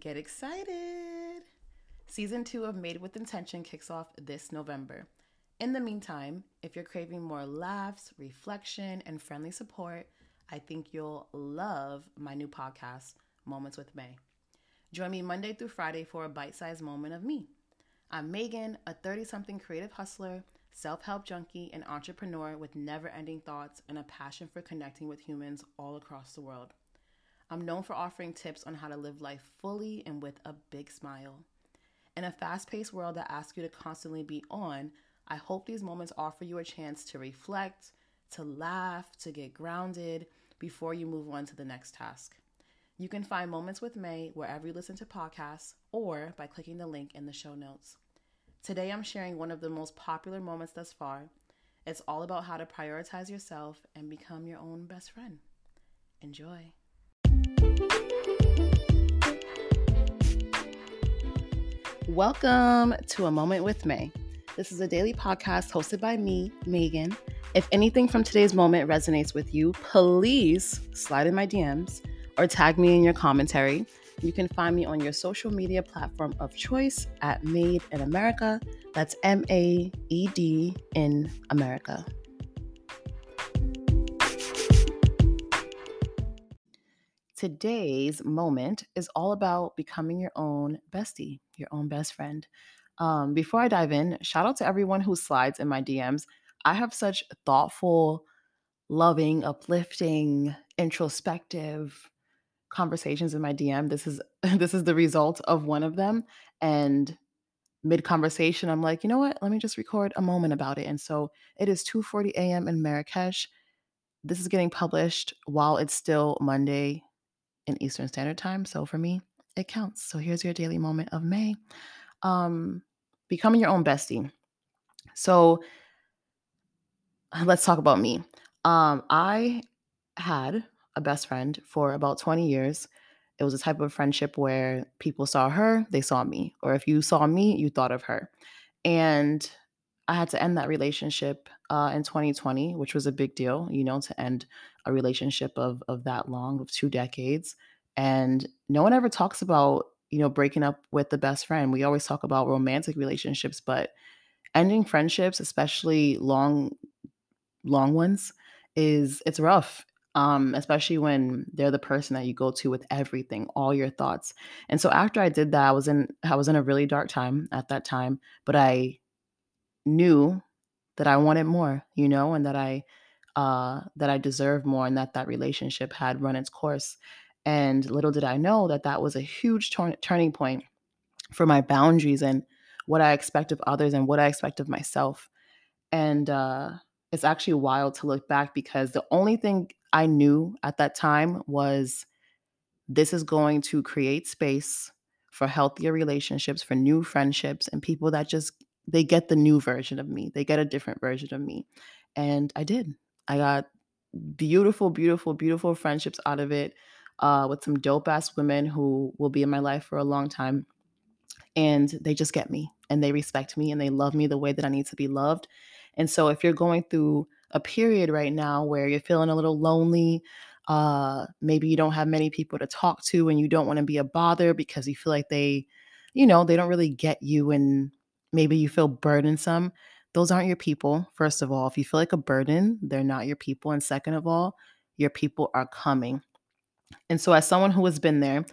Get excited! Season two of Maed with Intention kicks off this November. In the meantime, if you're craving more laughs, reflection, and friendly support, I think you'll love my new podcast, Moments with Mae. Join me Monday through Friday for a bite sized moment of me. I'm Maegan, a 30 something creative hustler, self help junkie, and entrepreneur with never ending thoughts and a passion for connecting with humans all across the world. I'm known for offering tips on how to live life fully and with a big smile. In a fast paced world that asks you to constantly be on, I hope these moments offer you a chance to reflect, to laugh, to get grounded before you move on to the next task. You can find Moments with Mae wherever you listen to podcasts or by clicking the link in the show notes. Today, I'm sharing one of the most popular moments thus far. It's all about how to prioritize yourself and become your own best friend. Enjoy. Welcome to A Moment with Mae. This is a daily podcast hosted by me, Maegan. If anything from today's moment resonates with you, please slide in my DMs or tag me in your commentary. You can find me on your social media platform of choice at Maed in America. That's M A E D in America. Today's moment is all about becoming your own bestie, your own best friend. Um, before I dive in, shout out to everyone who slides in my DMs. I have such thoughtful, loving, uplifting, introspective conversations in my DM. This is this is the result of one of them. And mid conversation, I'm like, you know what? Let me just record a moment about it. And so it is 2:40 a.m. in Marrakesh. This is getting published while it's still Monday in Eastern Standard Time. So for me, it counts. So here's your daily moment of Mae. Um, becoming your own bestie. So let's talk about me. Um, I had a best friend for about 20 years. It was a type of friendship where people saw her, they saw me, or if you saw me, you thought of her. And I had to end that relationship uh, in 2020, which was a big deal, you know, to end a relationship of of that long, of two decades. And no one ever talks about, you know, breaking up with the best friend. We always talk about romantic relationships, but ending friendships, especially long, long ones, is it's rough. Um, especially when they're the person that you go to with everything, all your thoughts. And so after I did that, I was in I was in a really dark time at that time, but I knew that I wanted more, you know, and that I uh that I deserved more and that that relationship had run its course. And little did I know that that was a huge turn- turning point for my boundaries and what I expect of others and what I expect of myself. And uh it's actually wild to look back because the only thing I knew at that time was this is going to create space for healthier relationships, for new friendships, and people that just they get the new version of me. They get a different version of me. And I did. I got beautiful, beautiful, beautiful friendships out of it uh, with some dope ass women who will be in my life for a long time. And they just get me and they respect me and they love me the way that I need to be loved. And so if you're going through a period right now where you're feeling a little lonely, uh, maybe you don't have many people to talk to and you don't want to be a bother because you feel like they, you know, they don't really get you and maybe you feel burdensome, those aren't your people. First of all, if you feel like a burden, they're not your people. And second of all, your people are coming. And so, as someone who has been there,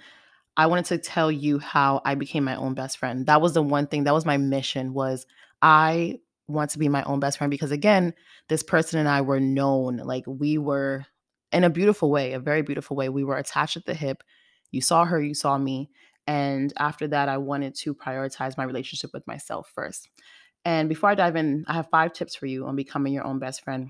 I wanted to tell you how I became my own best friend. That was the one thing that was my mission was I want to be my own best friend because again, this person and I were known like we were in a beautiful way, a very beautiful way. We were attached at the hip. You saw her, you saw me, and after that, I wanted to prioritize my relationship with myself first. And before I dive in, I have five tips for you on becoming your own best friend.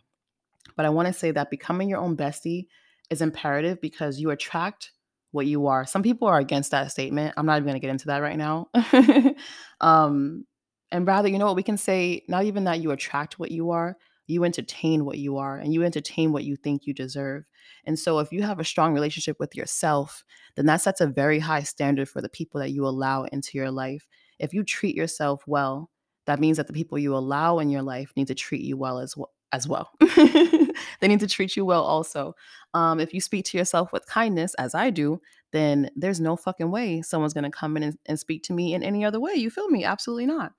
But I want to say that becoming your own bestie is imperative because you attract what you are. Some people are against that statement. I'm not even going to get into that right now. um, and rather, you know what, we can say not even that you attract what you are, you entertain what you are and you entertain what you think you deserve. And so, if you have a strong relationship with yourself, then that sets a very high standard for the people that you allow into your life. If you treat yourself well, that means that the people you allow in your life need to treat you well as well. As well, they need to treat you well also. Um, if you speak to yourself with kindness, as I do, then there's no fucking way someone's gonna come in and, and speak to me in any other way. You feel me? Absolutely not.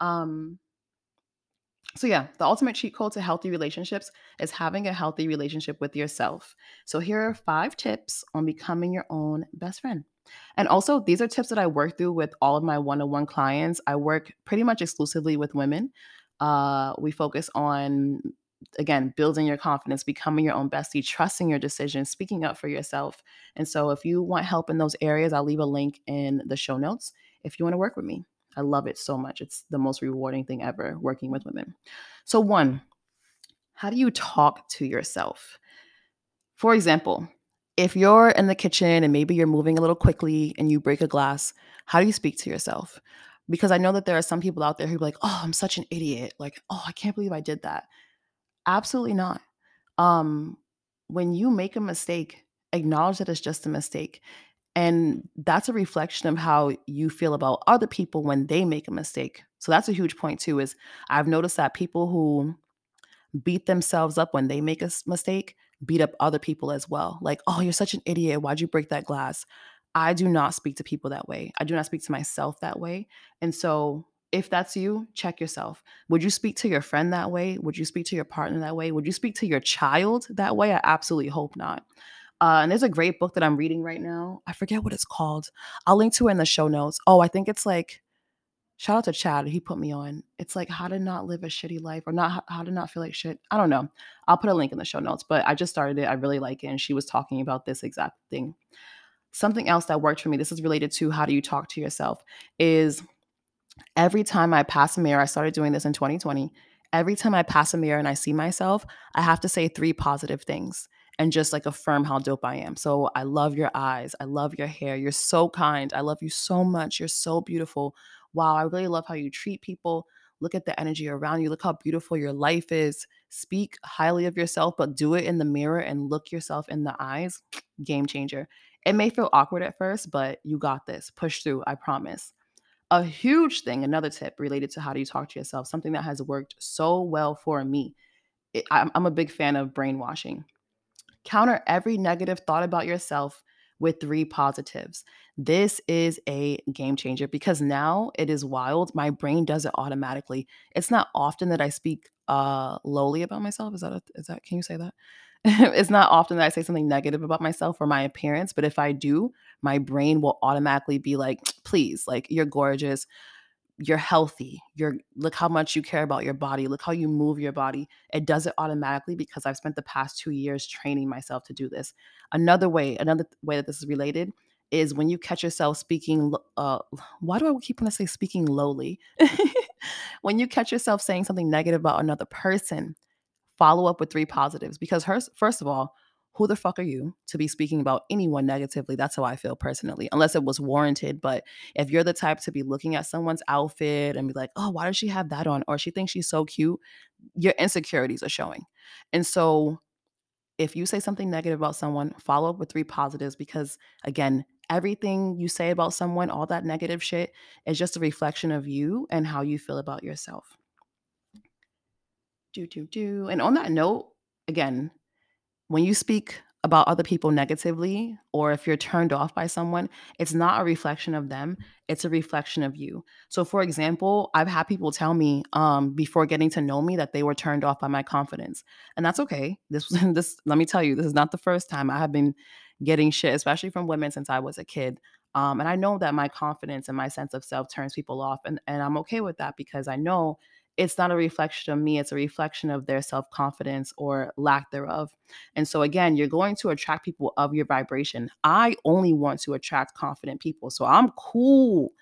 Um, so, yeah, the ultimate cheat code to healthy relationships is having a healthy relationship with yourself. So, here are five tips on becoming your own best friend. And also, these are tips that I work through with all of my one on one clients. I work pretty much exclusively with women. Uh, we focus on, again, building your confidence, becoming your own bestie, trusting your decisions, speaking up for yourself. And so, if you want help in those areas, I'll leave a link in the show notes if you want to work with me. I love it so much. It's the most rewarding thing ever working with women. So, one, how do you talk to yourself? For example, if you're in the kitchen and maybe you're moving a little quickly and you break a glass, how do you speak to yourself? Because I know that there are some people out there who like, oh, I'm such an idiot. Like, oh, I can't believe I did that. Absolutely not. Um, when you make a mistake, acknowledge that it's just a mistake. And that's a reflection of how you feel about other people when they make a mistake. So that's a huge point too is I've noticed that people who beat themselves up when they make a mistake beat up other people as well. Like, "Oh, you're such an idiot. Why'd you break that glass?" I do not speak to people that way. I do not speak to myself that way. And so if that's you, check yourself. Would you speak to your friend that way? Would you speak to your partner that way? Would you speak to your child that way? I absolutely hope not. Uh, and there's a great book that I'm reading right now. I forget what it's called. I'll link to it in the show notes. Oh, I think it's like shout out to Chad. He put me on. It's like how to not live a shitty life or not how to not feel like shit. I don't know. I'll put a link in the show notes, but I just started it. I really like it. And she was talking about this exact thing. Something else that worked for me, this is related to how do you talk to yourself, is every time I pass a mirror, I started doing this in 2020. Every time I pass a mirror and I see myself, I have to say three positive things and just like affirm how dope I am. So I love your eyes. I love your hair. You're so kind. I love you so much. You're so beautiful. Wow, I really love how you treat people. Look at the energy around you. Look how beautiful your life is. Speak highly of yourself, but do it in the mirror and look yourself in the eyes. Game changer. It may feel awkward at first, but you got this. Push through, I promise. A huge thing, another tip related to how do you talk to yourself, something that has worked so well for me. It, I'm, I'm a big fan of brainwashing Counter every negative thought about yourself with three positives. This is a game changer because now it is wild. My brain does it automatically. It's not often that I speak uh lowly about myself. Is that a, is that can you say that? it's not often that I say something negative about myself or my appearance, but if I do, my brain will automatically be like, "Please, like you're gorgeous. You're healthy. You're look how much you care about your body. Look how you move your body. It does it automatically because i've spent the past two years training myself to do this. Another way another way that this is related is when you catch yourself speaking uh why do i keep want to say speaking lowly? When you catch yourself saying something negative about another person follow up with three positives because her, first of all who the fuck are you to be speaking about anyone negatively? That's how I feel personally, unless it was warranted. But if you're the type to be looking at someone's outfit and be like, oh, why does she have that on? Or she thinks she's so cute, your insecurities are showing. And so if you say something negative about someone, follow up with three positives because, again, everything you say about someone, all that negative shit, is just a reflection of you and how you feel about yourself. Do, do, do. And on that note, again, when you speak about other people negatively or if you're turned off by someone, it's not a reflection of them, it's a reflection of you. So for example, I've had people tell me um before getting to know me that they were turned off by my confidence. And that's okay. This this let me tell you, this is not the first time I have been getting shit, especially from women since I was a kid. Um, and I know that my confidence and my sense of self turns people off, and, and I'm okay with that because I know it's not a reflection of me, it's a reflection of their self confidence or lack thereof. And so, again, you're going to attract people of your vibration. I only want to attract confident people. So, I'm cool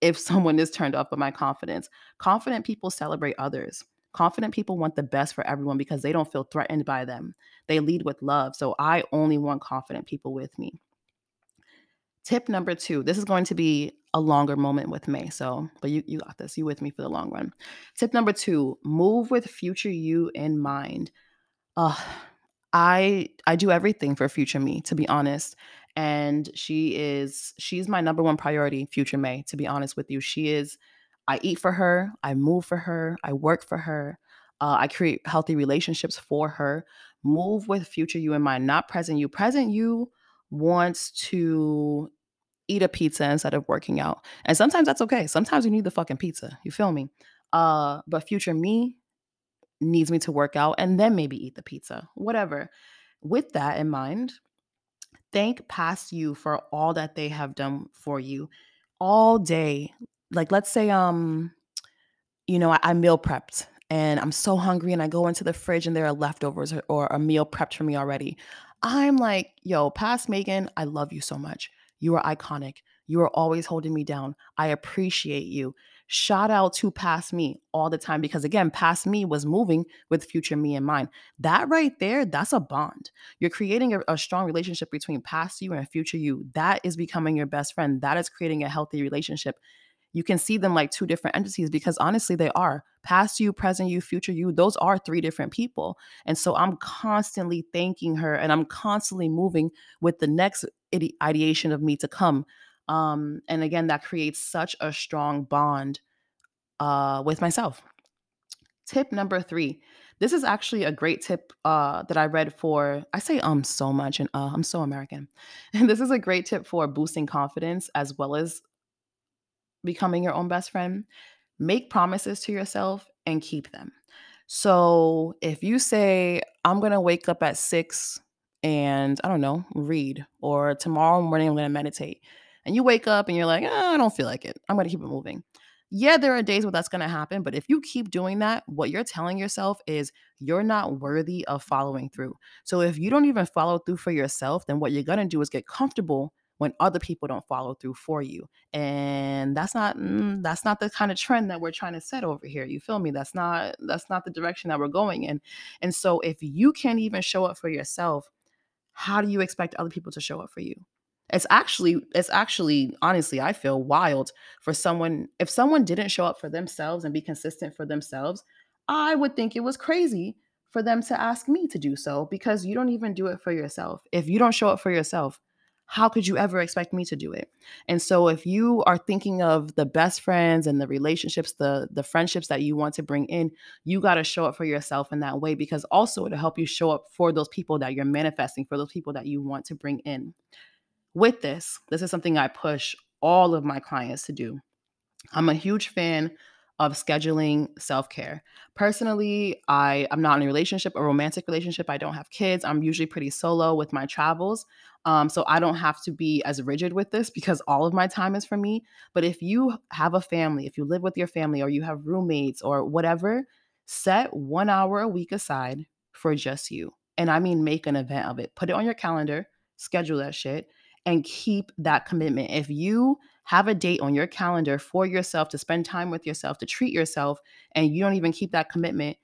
if someone is turned off by my confidence. Confident people celebrate others. Confident people want the best for everyone because they don't feel threatened by them. They lead with love. So, I only want confident people with me. Tip number two this is going to be a longer moment with Mae. So, but you, you got this. You with me for the long run. Tip number two move with future you in mind. Uh, I I do everything for future me, to be honest. And she is she's my number one priority, future Mae, to be honest with you. She is I eat for her, I move for her, I work for her, uh, I create healthy relationships for her. Move with future you in mind, not present you. Present you wants to eat a pizza instead of working out. And sometimes that's okay. Sometimes you need the fucking pizza. You feel me? Uh, but future me needs me to work out and then maybe eat the pizza. Whatever. With that in mind, thank past you for all that they have done for you all day. Like let's say um you know, I, I meal prepped and I'm so hungry and I go into the fridge and there are leftovers or, or a meal prepped for me already. I'm like, yo, past Maegan, I love you so much. You are iconic. You are always holding me down. I appreciate you. Shout out to past me all the time because, again, past me was moving with future me in mind. That right there, that's a bond. You're creating a, a strong relationship between past you and future you. That is becoming your best friend. That is creating a healthy relationship you can see them like two different entities because honestly they are past you present you future you those are three different people and so i'm constantly thanking her and i'm constantly moving with the next ide- ideation of me to come um and again that creates such a strong bond uh with myself tip number three this is actually a great tip uh, that I read for. I say um so much, and uh, I'm so American. And this is a great tip for boosting confidence as well as becoming your own best friend, make promises to yourself and keep them. So if you say, I'm going to wake up at six and I don't know, read, or tomorrow morning I'm going to meditate, and you wake up and you're like, oh, I don't feel like it, I'm going to keep it moving. Yeah, there are days where that's going to happen, but if you keep doing that, what you're telling yourself is you're not worthy of following through. So if you don't even follow through for yourself, then what you're going to do is get comfortable when other people don't follow through for you and that's not mm, that's not the kind of trend that we're trying to set over here you feel me? That's not that's not the direction that we're going in and so if you can't even show up for yourself how do you expect other people to show up for you? It's actually it's actually honestly i feel wild for someone if someone didn't show up for themselves and be consistent for themselves i would think it was crazy for them to ask me to do so because you don't even do it for yourself. If you don't show up for yourself how could you ever expect me to do it? And so if you are thinking of the best friends and the relationships the the friendships that you want to bring in you got to show up for yourself in that way because also it'll help you show up for those people that you're manifesting for those people that you want to bring in. With this this is something i push all of my clients to do. I'm a huge fan of scheduling self-care. Personally, I I'm not in a relationship, a romantic relationship. I don't have kids. I'm usually pretty solo with my travels. Um, so I don't have to be as rigid with this because all of my time is for me. But if you have a family, if you live with your family or you have roommates or whatever, set one hour a week aside for just you. And I mean, make an event of it. Put it on your calendar, schedule that shit, and keep that commitment. If you have a date on your calendar for yourself to spend time with yourself, to treat yourself, and you don't even keep that commitment,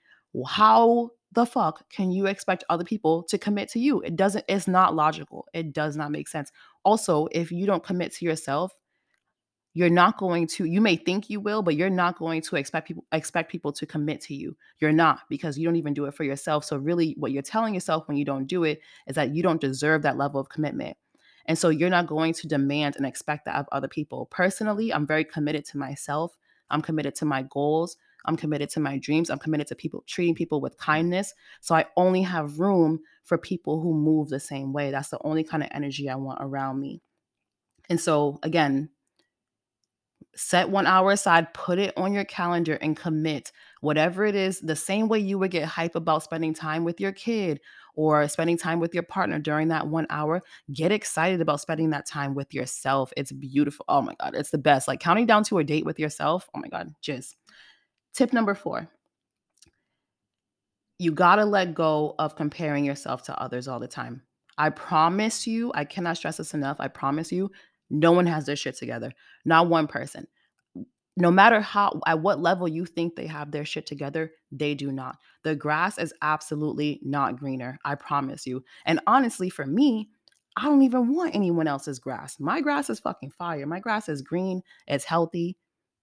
how the fuck can you expect other people to commit to you? It doesn't, it's not logical. It does not make sense. Also, if you don't commit to yourself, you're not going to you may think you will but you're not going to expect people expect people to commit to you you're not because you don't even do it for yourself so really what you're telling yourself when you don't do it is that you don't deserve that level of commitment and so you're not going to demand and expect that of other people. Personally, I'm very committed to myself. I'm committed to my goals. I'm committed to my dreams. I'm committed to people treating people with kindness. So I only have room for people who move the same way. That's the only kind of energy I want around me. And so again, set one hour aside, put it on your calendar and commit whatever it is, the same way you would get hype about spending time with your kid or spending time with your partner during that one hour. Get excited about spending that time with yourself. It's beautiful. Oh my God, it's the best. Like counting down to a date with yourself. Oh my God, just. Tip number four you gotta let go of comparing yourself to others all the time. I promise you, I cannot stress this enough. I promise you, no one has their shit together. Not one person. No matter how at what level you think they have their shit together, they do not. The grass is absolutely not greener. I promise you. And honestly, for me, I don't even want anyone else's grass. My grass is fucking fire. My grass is green, it's healthy.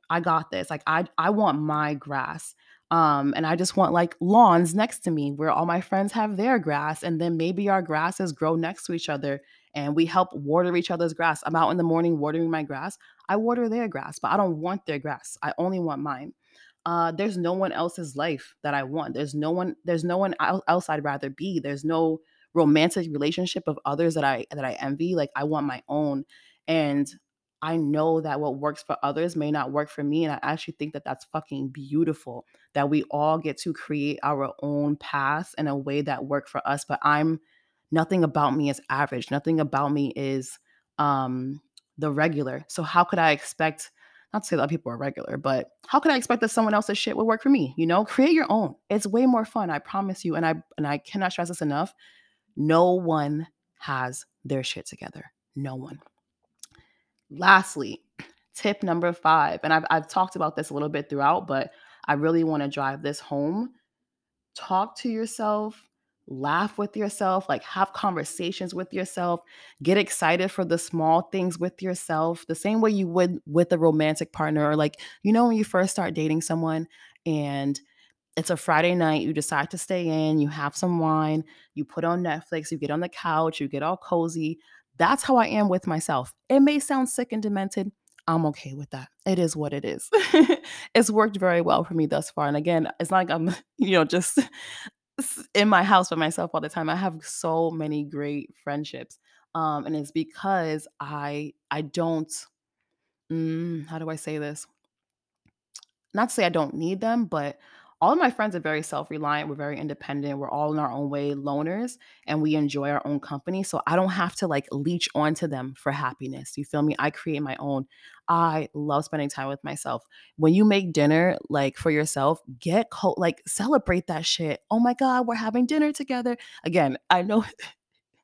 I got this. Like I I want my grass. Um, and I just want like lawns next to me where all my friends have their grass, and then maybe our grasses grow next to each other and we help water each other's grass. I'm out in the morning watering my grass. I water their grass, but I don't want their grass. I only want mine. Uh, there's no one else's life that I want. There's no one. There's no one else I'd rather be. There's no romantic relationship of others that I that I envy. Like I want my own. And I know that what works for others may not work for me. And I actually think that that's fucking beautiful that we all get to create our own paths in a way that work for us. But I'm nothing about me is average. Nothing about me is um the regular. So how could I expect not to say that people are regular, but how could I expect that someone else's shit would work for me? You know, create your own. It's way more fun, I promise you. And I and I cannot stress this enough. No one has their shit together. No one. Lastly, tip number five, and I've, I've talked about this a little bit throughout, but I really want to drive this home. Talk to yourself, laugh with yourself, like have conversations with yourself, get excited for the small things with yourself, the same way you would with a romantic partner. Or like, you know, when you first start dating someone and it's a Friday night, you decide to stay in, you have some wine, you put on Netflix, you get on the couch, you get all cozy. That's how I am with myself. It may sound sick and demented. I'm okay with that. It is what it is. it's worked very well for me thus far. And again, it's not like I'm, you know, just in my house by myself all the time. I have so many great friendships. Um, and it's because I I don't mm, how do I say this? Not to say I don't need them, but all of my friends are very self-reliant. We're very independent. We're all in our own way loners and we enjoy our own company. So I don't have to like leech onto them for happiness. You feel me? I create my own. I love spending time with myself. When you make dinner like for yourself, get co- like celebrate that shit. Oh my god, we're having dinner together. Again, I know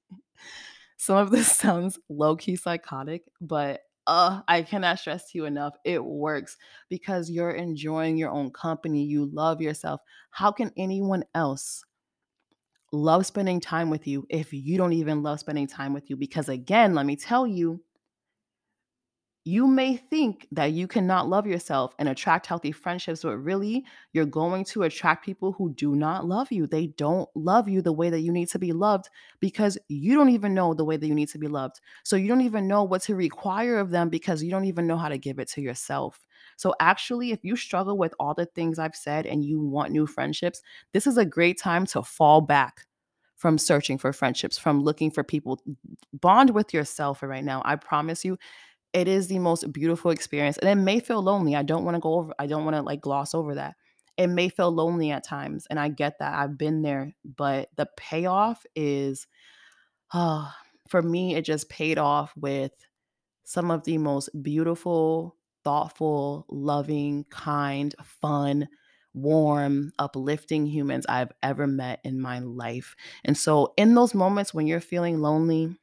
some of this sounds low key psychotic, but uh, I cannot stress to you enough. It works because you're enjoying your own company. You love yourself. How can anyone else love spending time with you if you don't even love spending time with you? Because again, let me tell you, you may think that you cannot love yourself and attract healthy friendships, but really, you're going to attract people who do not love you. They don't love you the way that you need to be loved because you don't even know the way that you need to be loved. So, you don't even know what to require of them because you don't even know how to give it to yourself. So, actually, if you struggle with all the things I've said and you want new friendships, this is a great time to fall back from searching for friendships, from looking for people. Bond with yourself right now. I promise you, it is the most beautiful experience and it may feel lonely i don't want to go over i don't want to like gloss over that. It may feel lonely at times and i get that i've been there but the payoff is uh, for me it just paid off with some of the most beautiful thoughtful loving kind fun warm uplifting humans i've ever met in my life. And so in those moments when you're feeling lonely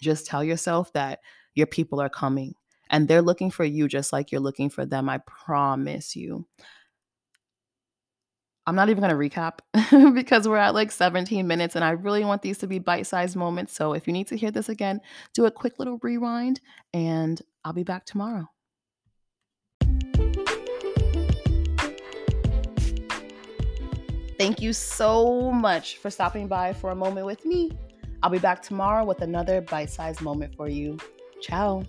just tell yourself that your people are coming and they're looking for you just like you're looking for them. I promise you. I'm not even going to recap because we're at like 17 minutes and I really want these to be bite sized moments. So if you need to hear this again, do a quick little rewind and I'll be back tomorrow. Thank you so much for stopping by for a moment with me. I'll be back tomorrow with another bite sized moment for you. Ciao.